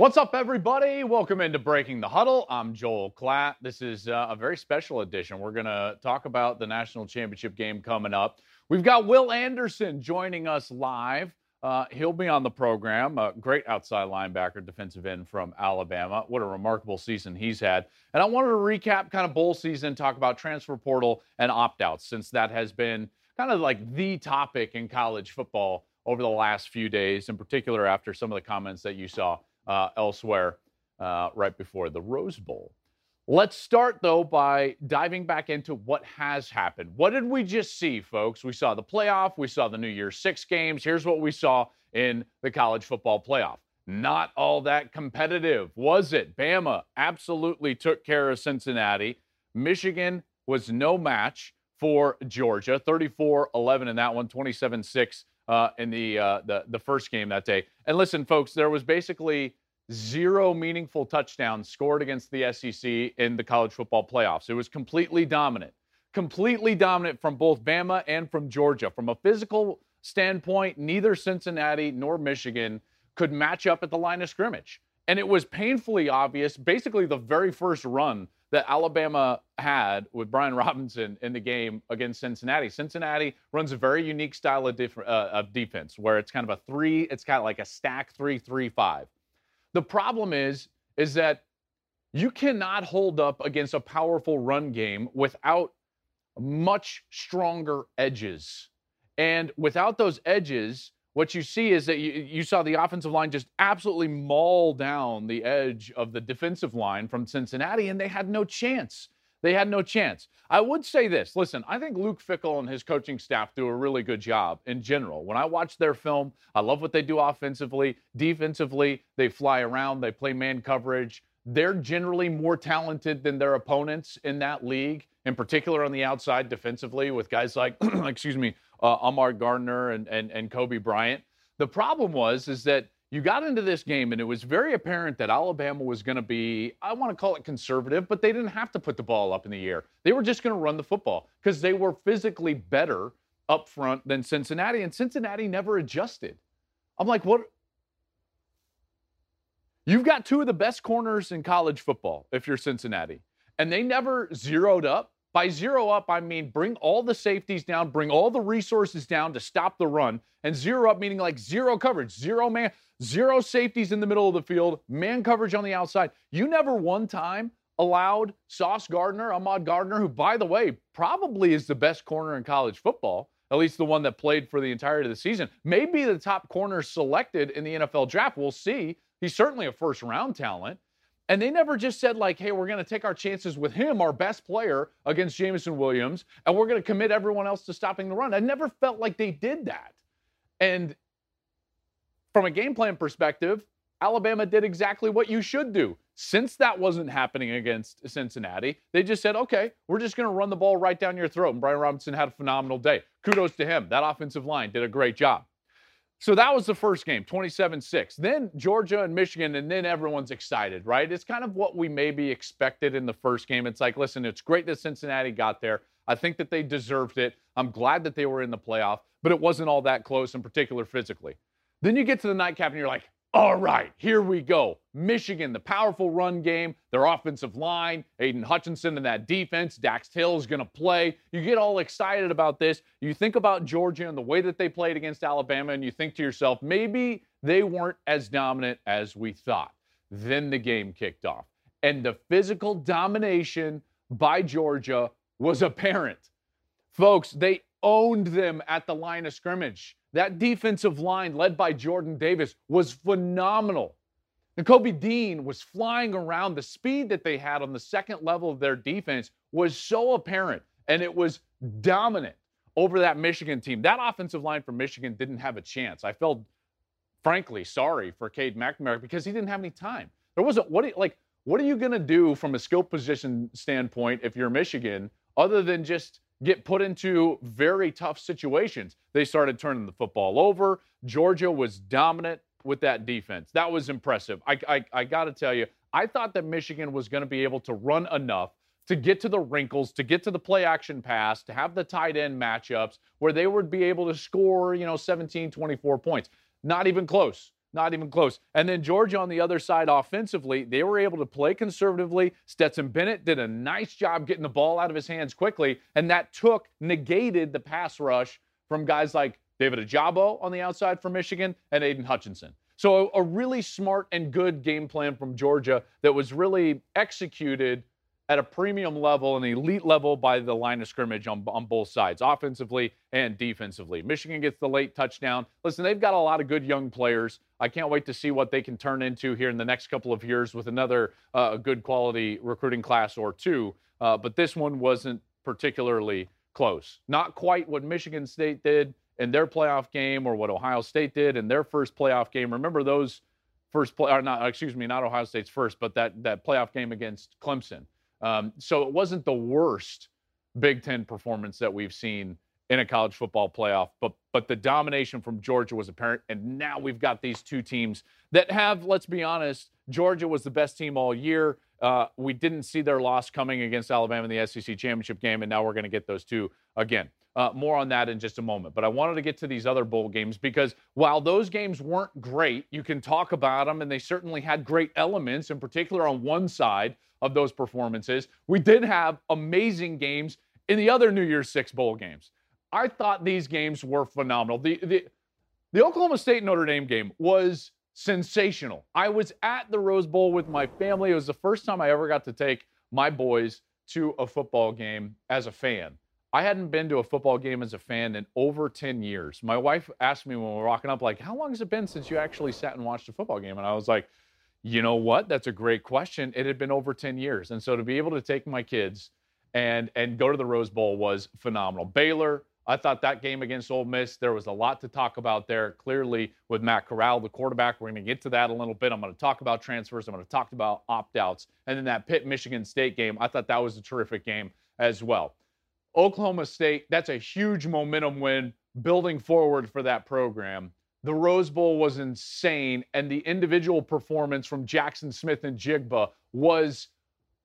What's up, everybody? Welcome into Breaking the Huddle. I'm Joel Klatt. This is uh, a very special edition. We're going to talk about the national championship game coming up. We've got Will Anderson joining us live. Uh, he'll be on the program. A great outside linebacker, defensive end from Alabama. What a remarkable season he's had. And I wanted to recap kind of bowl season, talk about transfer portal and opt outs, since that has been kind of like the topic in college football over the last few days, in particular after some of the comments that you saw uh, elsewhere uh, right before the Rose Bowl. Let's start, though, by diving back into what has happened. What did we just see, folks? We saw the playoff, we saw the New Year's Six games. Here's what we saw in the college football playoff. Not all that competitive, was it? Bama absolutely took care of Cincinnati. Michigan was no match for Georgia, 34 11 in that one, 27 6 uh, in the, uh, the the first game that day. And listen, folks, there was basically zero meaningful touchdowns scored against the SEC in the college football playoffs. It was completely dominant, completely dominant from both Bama and from Georgia. From a physical standpoint, neither Cincinnati nor Michigan could match up at the line of scrimmage. And it was painfully obvious, basically the very first run that Alabama had with Brian Robinson in the game against Cincinnati. Cincinnati runs a very unique style of, def- uh, of defense where it's kind of a three, it's kind of like a stack three, three, five. The problem is, is that you cannot hold up against a powerful run game without much stronger edges. And without those edges, what you see is that you, you, saw the offensive line just absolutely maul down the edge of the defensive line from Cincinnati, and they had no chance. They had no chance. I would say this listen, I think Luke Fickell and his coaching staff do a really good job in general. When I watch their film, I love what they do offensively. Defensively, they fly around, they play man coverage. They're generally more talented than their opponents in that league, in particular on the outside defensively, with guys like, excuse me, uh, Ahmad Gardner and, and, and Coby Bryant. The problem was is that you got into this game and it was very apparent that Alabama was going to be, I want to call it conservative, but they didn't have to put the ball up in the air. They were just going to run the football because they were physically better up front than Cincinnati, and Cincinnati never adjusted. I'm like, what? You've got two of the best corners in college football if you're Cincinnati, and they never zeroed up. By zero up, I mean bring all the safeties down, bring all the resources down to stop the run, and zero up meaning like zero coverage, zero man, zero safeties in the middle of the field, man coverage on the outside. You never one time allowed Sauce Gardner, Ahmad Gardner, who, by the way, probably is the best corner in college football, at least the one that played for the entirety of the season, maybe the top corner selected in the NFL draft. We'll see. He's certainly a first round talent. And they never just said, like, hey, we're going to take our chances with him, our best player, against Jameson Williams, and we're going to commit everyone else to stopping the run. I never felt like they did that. And from a game plan perspective, Alabama did exactly what you should do. Since that wasn't happening against Cincinnati, they just said, okay, we're just going to run the ball right down your throat. And Brian Robinson had a phenomenal day. Kudos to him. That offensive line did a great job. So that was the first game, 27 6. Then Georgia and Michigan, and then everyone's excited, right? It's kind of what we maybe expected in the first game. It's like, listen, it's great that Cincinnati got there. I think that they deserved it. I'm glad that they were in the playoff, but it wasn't all that close, in particular physically. Then you get to the nightcap and you're like, all right, here we go. Michigan, the powerful run game, their offensive line, Aidan Hutchinson and that defense. Dax Hill is going to play. You get all excited about this. You think about Georgia and the way that they played against Alabama, and you think to yourself, maybe they weren't as dominant as we thought. Then the game kicked off, and the physical domination by Georgia was apparent. Folks, they owned them at the line of scrimmage. That defensive line, led by Jordan Davis, was phenomenal. And Kobe Dean was flying around. The speed that they had on the second level of their defense was so apparent, and it was dominant over that Michigan team. That offensive line from Michigan didn't have a chance. I felt, frankly, sorry for Cade McNamara because he didn't have any time. There wasn't what like what are you going to do from a skill position standpoint if you're Michigan other than just get put into very tough situations. They started turning the football over. Georgia was dominant with that defense. That was impressive. I, I, I got to tell you, I thought that Michigan was going to be able to run enough to get to the wrinkles, to get to the play action pass, to have the tight end matchups where they would be able to score, you know, 17, 24 points. Not even close. Not even close. And then Georgia on the other side offensively, they were able to play conservatively. Stetson Bennett did a nice job getting the ball out of his hands quickly, and that took, negated the pass rush from guys like David Ojabo on the outside for Michigan and Aidan Hutchinson. So a really smart and good game plan from Georgia that was really executed at a premium level, an elite level by the line of scrimmage on, on both sides, offensively and defensively. Michigan gets the late touchdown. Listen, they've got a lot of good young players. I can't wait to see what they can turn into here in the next couple of years with another uh, good quality recruiting class or two. Uh, but this one wasn't particularly close. Not quite what Michigan State did in their playoff game or what Ohio State did in their first playoff game. Remember those first play, or not, excuse me, not Ohio State's first, but that, that playoff game against Clemson. Um, so it wasn't the worst Big Ten performance that we've seen in a college football playoff, but but the domination from Georgia was apparent, and now we've got these two teams that have, let's be honest, Georgia was the best team all year. Uh, we didn't see their loss coming against Alabama in the SEC championship game, and now we're going to get those two again. Uh, more on that in just a moment. But I wanted to get to these other bowl games because while those games weren't great, you can talk about them, and they certainly had great elements, in particular on one side of those performances. We did have amazing games in the other New Year's Six bowl games. I thought these games were phenomenal. The, the, the Oklahoma State Notre Dame game was sensational. I was at the Rose Bowl with my family. It was the first time I ever got to take my boys to a football game as a fan. I hadn't been to a football game as a fan in over 10 years. My wife asked me when we were walking up, like, how long has it been since you actually sat and watched a football game? And I was like, you know what? That's a great question. It had been over 10 years. And so to be able to take my kids and and go to the Rose Bowl was phenomenal. Baylor, I thought that game against Ole Miss, there was a lot to talk about there. Clearly, with Matt Corral, the quarterback, we're going to get to that a little bit. I'm going to talk about transfers. I'm going to talk about opt outs. And then that Pitt Michigan State game, I thought that was a terrific game as well. Oklahoma State, that's a huge momentum win building forward for that program. The Rose Bowl was insane, and the individual performance from Jaxon Smith-Njigba was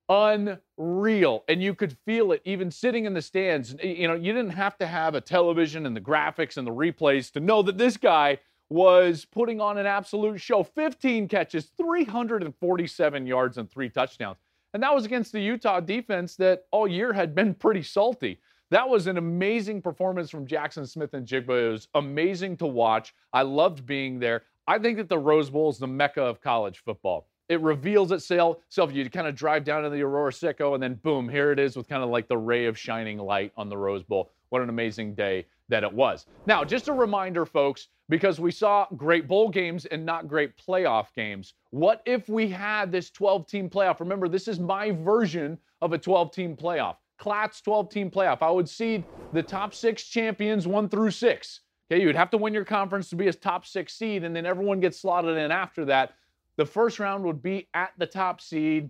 unreal. And you could feel it even sitting in the stands. You know, you didn't have to have a television and the graphics and the replays to know that this guy was putting on an absolute show 15 catches, 347 yards, and three touchdowns. And that was against the Utah defense that all year had been pretty salty. That was an amazing performance from Jaxon Smith-Njigba. It was amazing to watch. I loved being there. I think that the Rose Bowl is the mecca of college football. It reveals itself. So if you kind of drive down to the Arroyo Seco, and then boom, here it is with kind of like the ray of shining light on the Rose Bowl. What an amazing day that it was. Now, just a reminder, folks, because we saw great bowl games and not great playoff games. What if we had this 12 team playoff? Remember, this is my version of a 12 team playoff. Klatt's 12 team playoff. I would seed the top six champions one through six. Okay, you'd have to win your conference to be a top six seed, and then everyone gets slotted in after that. The first round would be at the top seed,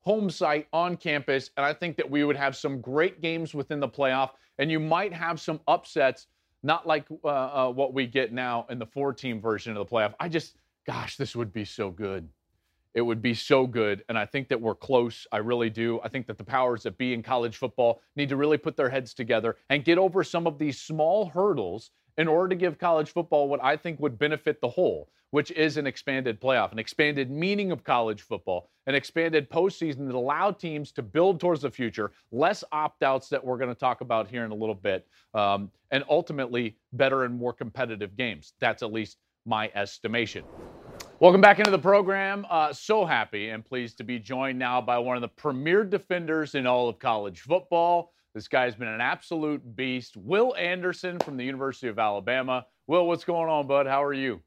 home site on campus, and I think that we would have some great games within the playoff, and you might have some upsets, not like uh, uh, what we get now in the four team version of the playoff. I just, gosh, this would be so good. It would be so good. And I think that we're close. I really do. I think that the powers that be in college football need to really put their heads together and get over some of these small hurdles in order to give college football what I think would benefit the whole, which is an expanded playoff, an expanded meaning of college football, an expanded postseason that allow teams to build towards the future, less opt outs that we're going to talk about here in a little bit, um, and ultimately better and more competitive games. That's at least my estimation. Welcome back into the program. Uh, so happy and pleased to be joined now by one of the premier defenders in all of college football. This guy's been an absolute beast. Will Anderson from the University of Alabama. Will, what's going on, bud? How are you?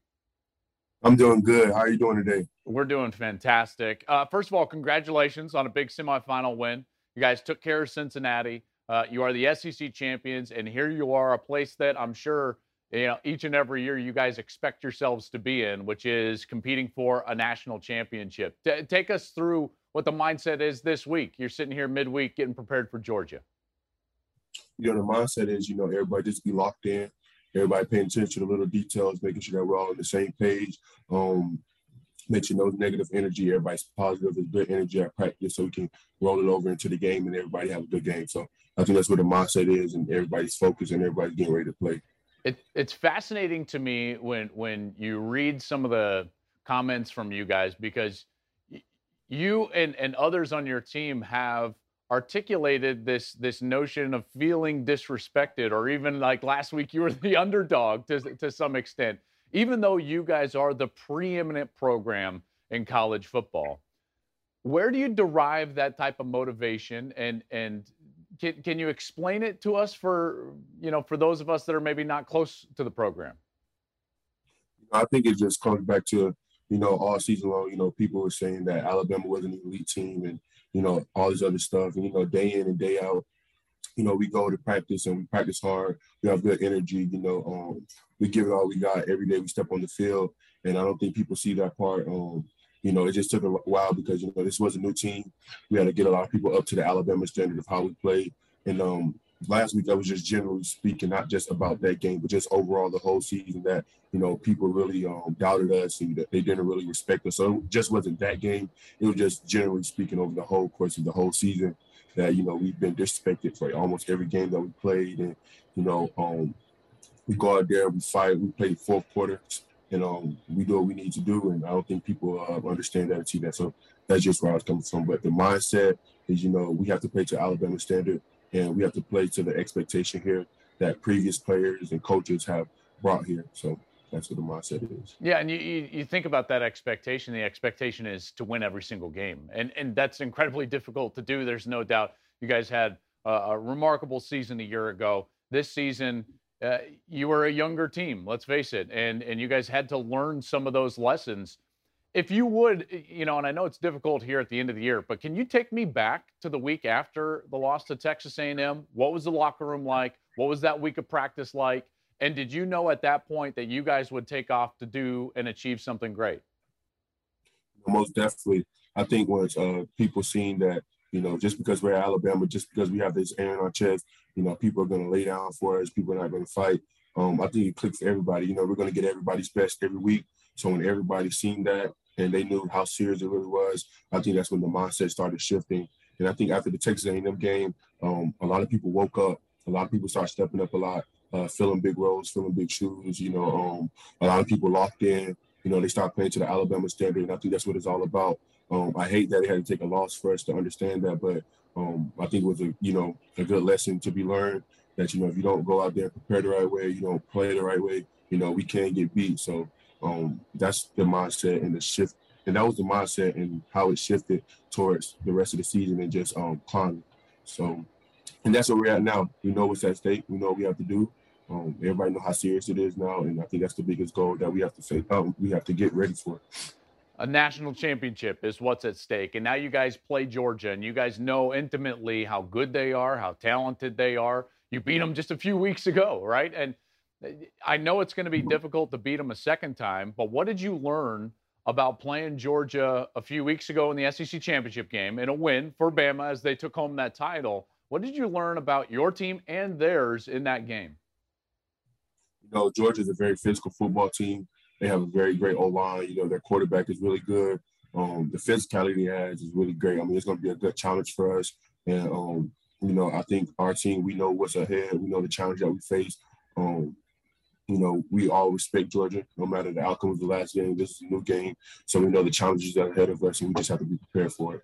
I'm doing good. How are you doing today? We're doing fantastic. Uh, first of all, congratulations on a big semifinal win. You guys took care of Cincinnati. Uh, you are the SEC champions, and here you are, a place that I'm sure you know each and every year you guys expect yourselves to be in, which is competing for a national championship. T- take us through what the mindset is this week. You're sitting here midweek getting prepared for Georgia. You know, the mindset is, you know, everybody just be locked in, everybody paying attention to little details, making sure that we're all on the same page. Um, mention those negative energy. Everybody's positive is good energy at practice, so we can roll it over into the game and everybody have a good game. So I think that's what the mindset is, and everybody's focused and everybody's getting ready to play. It, it's fascinating to me when when you read some of the comments from you guys because you and, and others on your team have articulated this this notion of feeling disrespected or even like last week you were the underdog to, to some extent even though you guys are the preeminent program in college football where do you derive that type of motivation and and can, can you explain it to us for you know for those of us that are maybe not close to the program? I think it just comes back to you know all season long. You know, people were saying that Alabama was an elite team, and you know all this other stuff. And you know, day in and day out, you know, we go to practice and we practice hard. We have good energy. You know, um, we give it all we got every day we step on the field, and I don't think people see that part. Um, you know, it just took a while because you know this was a new team. We had to get a lot of people up to the Alabama standard of how we played. And um, last week, I was just generally speaking, not just about that game, but just overall the whole season. That you know, people really um, doubted us and they didn't really respect us. So it just wasn't that game. It was just generally speaking over the whole course of the whole season that you know we've been disrespected for almost every game that we played, and you know, um, we go out there, we fight, we play fourth quarter, you know, we do what we need to do, and I don't think people uh, understand that and see that. So that's just where I was coming from. But the mindset is, you know, we have to play to Alabama standard, and we have to play to the expectation here that previous players and coaches have brought here. So that's what the mindset is. Yeah, and you, you, you think about that expectation. The expectation is to win every single game, and and that's incredibly difficult to do. There's no doubt. You guys had a, a remarkable season a year ago. This season, uh, you were a younger team, let's face it, and and you guys had to learn some of those lessons. If you would, you know, and I know it's difficult here at the end of the year, but can you take me back to the week after the loss to Texas A&M? What was the locker room like? What was that week of practice like? And did you know at that point that you guys would take off to do and achieve something great? Most definitely. I think once uh, people seeing that, you know, just because we're Alabama, just because we have this air in our chest, you know, people are going to lay down for us. People are not going to fight. Um, I think it clicked for everybody. You know, we're going to get everybody's best every week. So when everybody seen that and they knew how serious it really was, I think that's when the mindset started shifting. And I think after the Texas A&M game, um, a lot of people woke up. A lot of people started stepping up a lot, uh, filling big roles, filling big shoes. You know, um, a lot of people locked in. You know, they started playing to the Alabama standard, and I think that's what it's all about. Um, I hate that it had to take a loss for us to understand that, but um, I think it was a you know a good lesson to be learned that you know if you don't go out there and prepare the right way, you don't play the right way, you know we can't get beat. So um, that's the mindset and the shift, and that was the mindset and how it shifted towards the rest of the season and just um, climbing. So, and that's where we're at now. We know what's at stake. We know what we have to do. Um, everybody know how serious it is now, and I think that's the biggest goal that we have to say. Um, we have to get ready for a national championship is what's at stake. And now you guys play Georgia, and you guys know intimately how good they are, how talented they are. You beat them just a few weeks ago, right? And I know it's going to be difficult to beat them a second time, but what did you learn about playing Georgia a few weeks ago in the SEC championship game in a win for Bama as they took home that title? What did you learn about your team and theirs in that game? You know, Georgia's a very physical football team. They have a very great O line. You know, their quarterback is really good. Um, the physicality he has is really great. I mean, it's going to be a good challenge for us. And, um, you know, I think our team, we know what's ahead. We know the challenge that we face. Um, you know, we all respect Georgia, no matter the outcome of the last game. This is a new game, so we know the challenges that are ahead of us, and we just have to be prepared for it.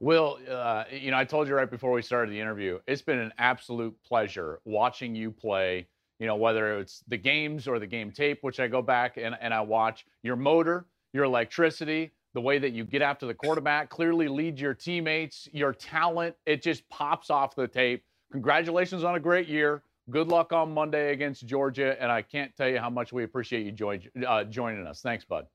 Will, uh, you know, I told you right before we started the interview, it's been an absolute pleasure watching you play. You know, whether it's the games or the game tape, which I go back and, and I watch, your motor, your electricity, the way that you get after the quarterback, clearly lead your teammates, your talent, it just pops off the tape. Congratulations on a great year. Good luck on Monday against Georgia, and I can't tell you how much we appreciate you join, uh, joining us. Thanks, bud.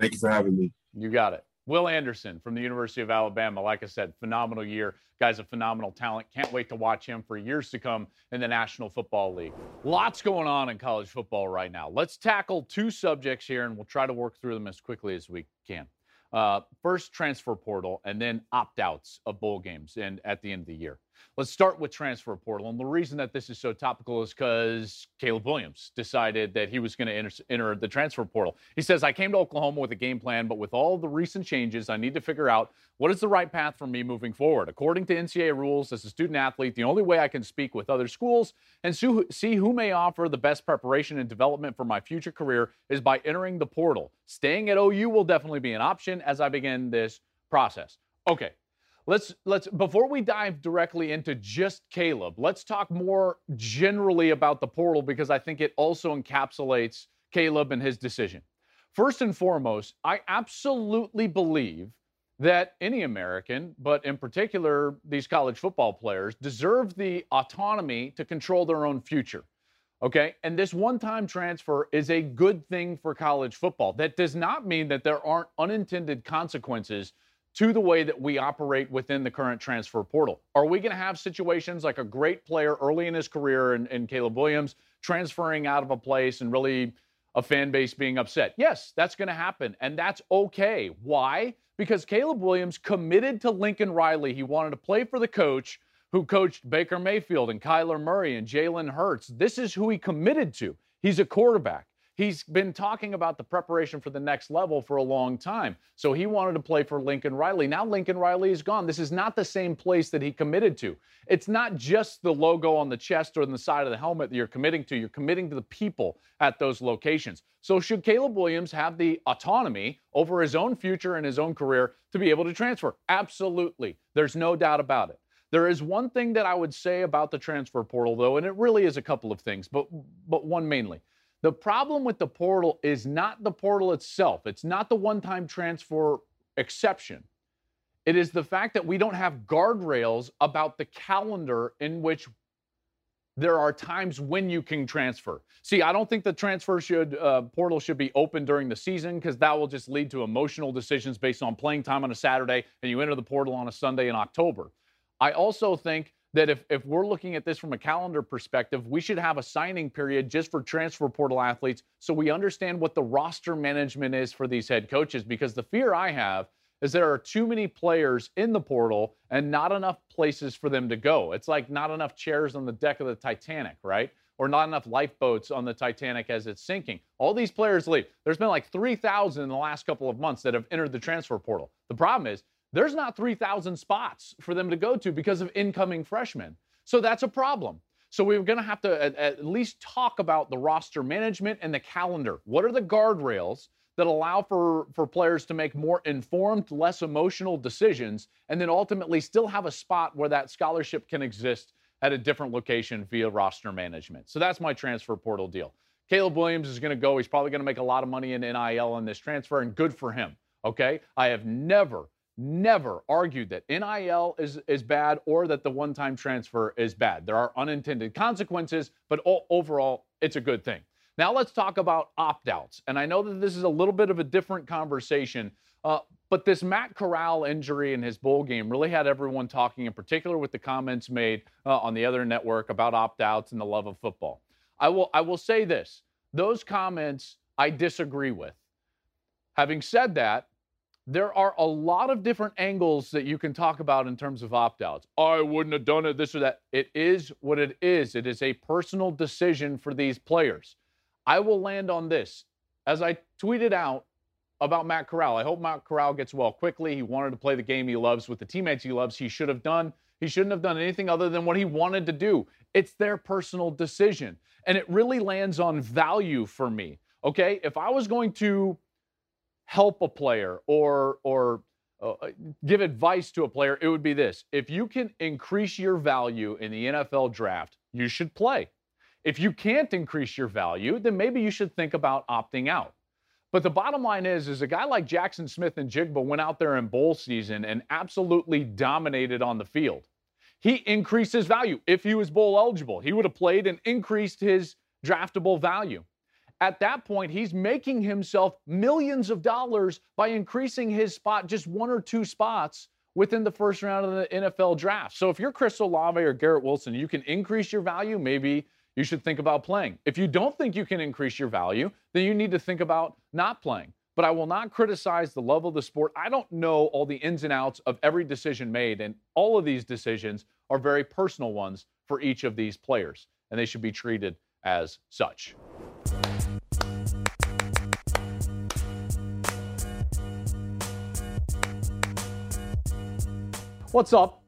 Thank you for having me. You got it. Will Anderson from the University of Alabama, like I said, phenomenal year. Guy's a phenomenal talent. Can't wait to watch him for years to come in the National Football League. Lots going on in college football right now. Let's tackle two subjects here, and we'll try to work through them as quickly as we can. Uh, first, transfer portal, and then opt outs of bowl games and at the end of the year. Let's start with transfer portal. And the reason that this is so topical is because Caleb Williams decided that he was going to enter, enter, the transfer portal. He says, I came to Oklahoma with a game plan, but with all the recent changes, I need to figure out what is the right path for me moving forward. According to NCAA rules, as a student athlete, the only way I can speak with other schools and see who may offer the best preparation and development for my future career is by entering the portal. Staying at OU will definitely be an option as I begin this process. Okay, let's let's before we dive directly into just Caleb, let's talk more generally about the portal because I think it also encapsulates Caleb and his decision. First and foremost, I absolutely believe that any American, but in particular these college football players, deserve the autonomy to control their own future. Okay. And this one time transfer is a good thing for college football. That does not mean that there aren't unintended consequences to the way that we operate within the current transfer portal. Are we going to have situations like a great player early in his career in, in Caleb Williams transferring out of a place and really a fan base being upset? Yes, that's going to happen. And that's okay. Why? Because Caleb Williams committed to Lincoln Riley. He wanted to play for the coach who coached Baker Mayfield and Kyler Murray and Jalen Hurts. This is who he committed to. He's a quarterback. He's been talking about the preparation for the next level for a long time. So he wanted to play for Lincoln Riley. Now Lincoln Riley is gone. This is not the same place that he committed to. It's not just the logo on the chest or on the side of the helmet that you're committing to. You're committing to the people at those locations. So should Caleb Williams have the autonomy over his own future and his own career to be able to transfer? Absolutely. There's no doubt about it. There is one thing that I would say about the transfer portal, though, and it really is a couple of things, but but one mainly. The problem with the portal is not the portal itself, it's not the one time transfer exception. It is the fact that we don't have guardrails about the calendar in which there are times when you can transfer. See, I don't think the transfer should uh, portal should be open during the season because that will just lead to emotional decisions based on playing time on a Saturday and you enter the portal on a Sunday in October. I also think that if, if we're looking at this from a calendar perspective, we should have a signing period just for transfer portal athletes so we understand what the roster management is for these head coaches. Because the fear I have is there are too many players in the portal and not enough places for them to go. It's like not enough chairs on the deck of the Titanic, right? Or not enough lifeboats on the Titanic as it's sinking. All these players leave. There's been like 3,000 in the last couple of months that have entered the transfer portal. The problem is there's not 3,000 spots for them to go to because of incoming freshmen. So that's a problem. So we're going to have to at, at, least talk about the roster management and the calendar. What are the guardrails that allow for, for players to make more informed, less emotional decisions, and then ultimately still have a spot where that scholarship can exist at a different location via roster management? So that's my transfer portal deal. Caleb Williams is going to go. He's probably going to make a lot of money in NIL on this transfer, and good for him. Okay. I have never never argued that NIL is, is bad or that the one time transfer is bad. There are unintended consequences, but overall, it's a good thing. Now, let's talk about opt outs. And I know that this is a little bit of a different conversation, uh, but this Matt Corral injury in his bowl game really had everyone talking, in particular with the comments made uh, on the other network about opt outs and the love of football. I will, I will say this those comments I disagree with. Having said that, there are a lot of different angles that you can talk about in terms of opt outs. I wouldn't have done it, this or that. It is what it is. It is a personal decision for these players. I will land on this. As I tweeted out about Matt Corral, I hope Matt Corral gets well quickly. He wanted to play the game he loves with the teammates he loves. He should have done. He shouldn't have done anything other than what he wanted to do. It's their personal decision. And it really lands on value for me. Okay? If I was going to help a player or or uh, uh, give advice to a player, it would be this. If you can increase your value in the NFL draft, you should play. If you can't increase your value, then maybe you should think about opting out. But the bottom line is, is a guy like Jaxon Smith-Njigba went out there in bowl season and absolutely dominated on the field. He increased his value. If he was bowl eligible, he would have played and increased his draftable value. At that point, he's making himself millions of dollars by increasing his spot just one or two spots within the first round of the NFL draft. So if you're Chris Olave or Garrett Wilson, you can increase your value, maybe you should think about playing. If you don't think you can increase your value, then you need to think about not playing. But I will not criticize the love of the sport. I don't know all the ins and outs of every decision made, and all of these decisions are very personal ones for each of these players, and they should be treated as such. What's up?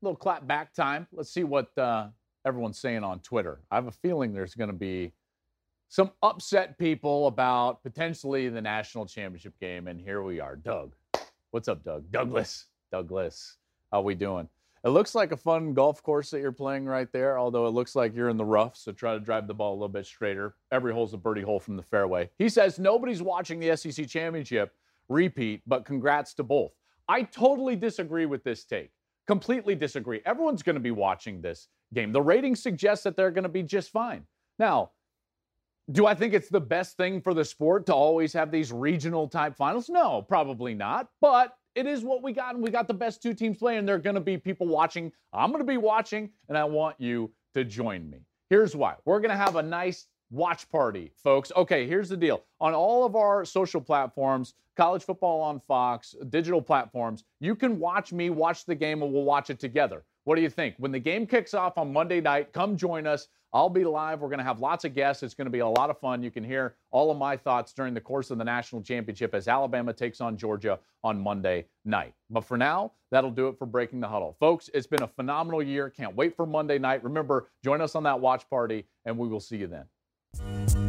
A little clap back time. Let's see what uh, everyone's saying on Twitter. I have a feeling there's going to be some upset people about potentially the national championship game. And here we are. Doug. What's up, Doug? Douglas. Douglas. How are we doing? It looks like a fun golf course that you're playing right there, although it looks like you're in the rough, so try to drive the ball a little bit straighter. Every hole's a birdie hole from the fairway. He says nobody's watching the SEC championship repeat, but congrats to both. I totally disagree with this take. Completely disagree. Everyone's going to be watching this game. The ratings suggest that they're going to be just fine. Now, do I think it's the best thing for the sport to always have these regional type finals? No, probably not. But it is what we got, and we got the best two teams playing. There are going to be people watching. I'm going to be watching, and I want you to join me. Here's why we're going to have a nice watch party, folks. Okay, here's the deal. On all of our social platforms, college football on Fox, digital platforms, you can watch me watch the game and we'll watch it together. What do you think? When the game kicks off on Monday night, come join us. I'll be live. We're going to have lots of guests. It's going to be a lot of fun. You can hear all of my thoughts during the course of the national championship as Alabama takes on Georgia on Monday night. But for now, that'll do it for Breaking the Huddle. Folks, it's been a phenomenal year. Can't wait for Monday night. Remember, join us on that watch party, and we will see you then.